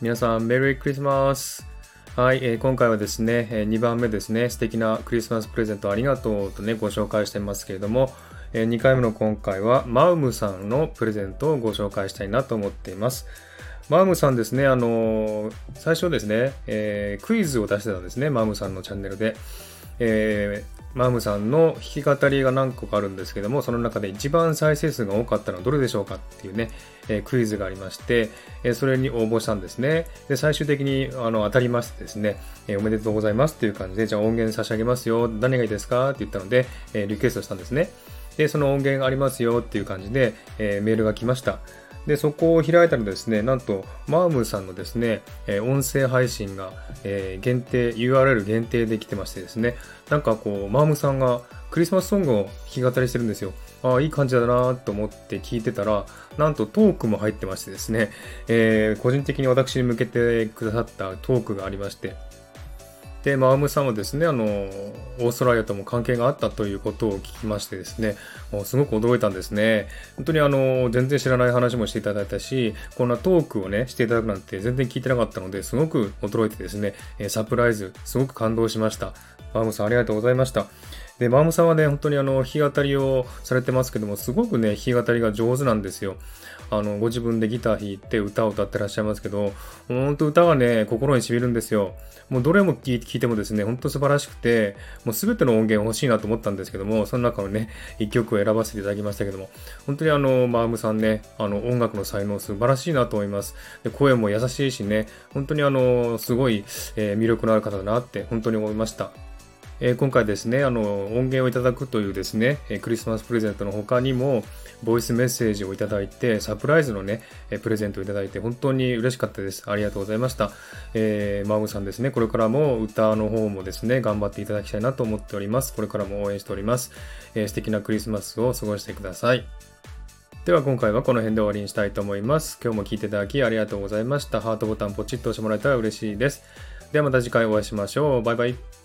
皆さん、メリークリスマスはい、えー、今回はですね、えー、2番目ですね、素敵なクリスマスプレゼントありがとうとね、ご紹介してますけれども、えー、2回目の今回は、マウムさんのプレゼントをご紹介したいなと思っています。マウムさんですね、あの最初ですね、えクイズを出してたんですね、マウムさんのチャンネルで。えー、マームさんの弾き語りが何個かあるんですけども、その中で一番再生数が多かったのはどれでしょうかっていうね、えー、クイズがありまして、えー、それに応募したんですね。で、最終的にあの当たりましてですね、えー、おめでとうございますっていう感じで、じゃあ音源差し上げますよ、何がいいですかって言ったので、えリクエストしたんですね。で、その音源ありますよっていう感じで、えメールが来ました。で、そこを開いたらですね、なんと、マームさんのですね、え音声配信が、え限定、URL 限定できてましてですね、なんかこう、マームさんがクリスマスソングを弾き語りしてるんですよ。ああ、いい感じだなと思って聞いてたら、なんとトークも入ってましてですね、えー、個人的に私に向けてくださったトークがありまして、で、マウムさんはですね、あの、オーストラリアとも関係があったということを聞きましてですね、もうすごく驚いたんですね。本当にあの、全然知らない話もしていただいたし、こんなトークをね、していただくなんて全然聞いてなかったので、すごく驚いてですね、サプライズ、すごく感動しました。マウムさんありがとうございました。で、マームさんはね、本当にあの、弾き語りをされてますけども、すごくね、弾き語りが上手なんですよ。あの、ご自分でギター弾いて歌を歌ってらっしゃいますけど、本当歌がね、心に染みるんですよ。もうどれも聴いてもですね、ほんと素晴らしくて、もうすべての音源欲しいなと思ったんですけども、その中のね、一曲を選ばせていただきましたけども、本当にあの、マームさんね、あの、音楽の才能素晴らしいなと思います。で声も優しいしね、本当にあの、すごい、えー、魅力のある方だなって本当に思いました。え、今回ですね、あの、音源をいただくというですね、えクリスマスプレゼントの他にも、ボイスメッセージをいただいて、サプライズのね、えプレゼントをいただいて、本当に嬉しかったです。ありがとうございました。えー、マームさんですね、これからも歌の方もですね、頑張っていただきたいなと思っております。これからも応援しております。えー、素敵なクリスマスを過ごしてください。では今回はこの辺で終わりにしたいと思います。今日も聴いていただきありがとうございました。ハートボタンポチッと押してもらえたら嬉しいです。ではまた次回お会いしましょう。バイバイ。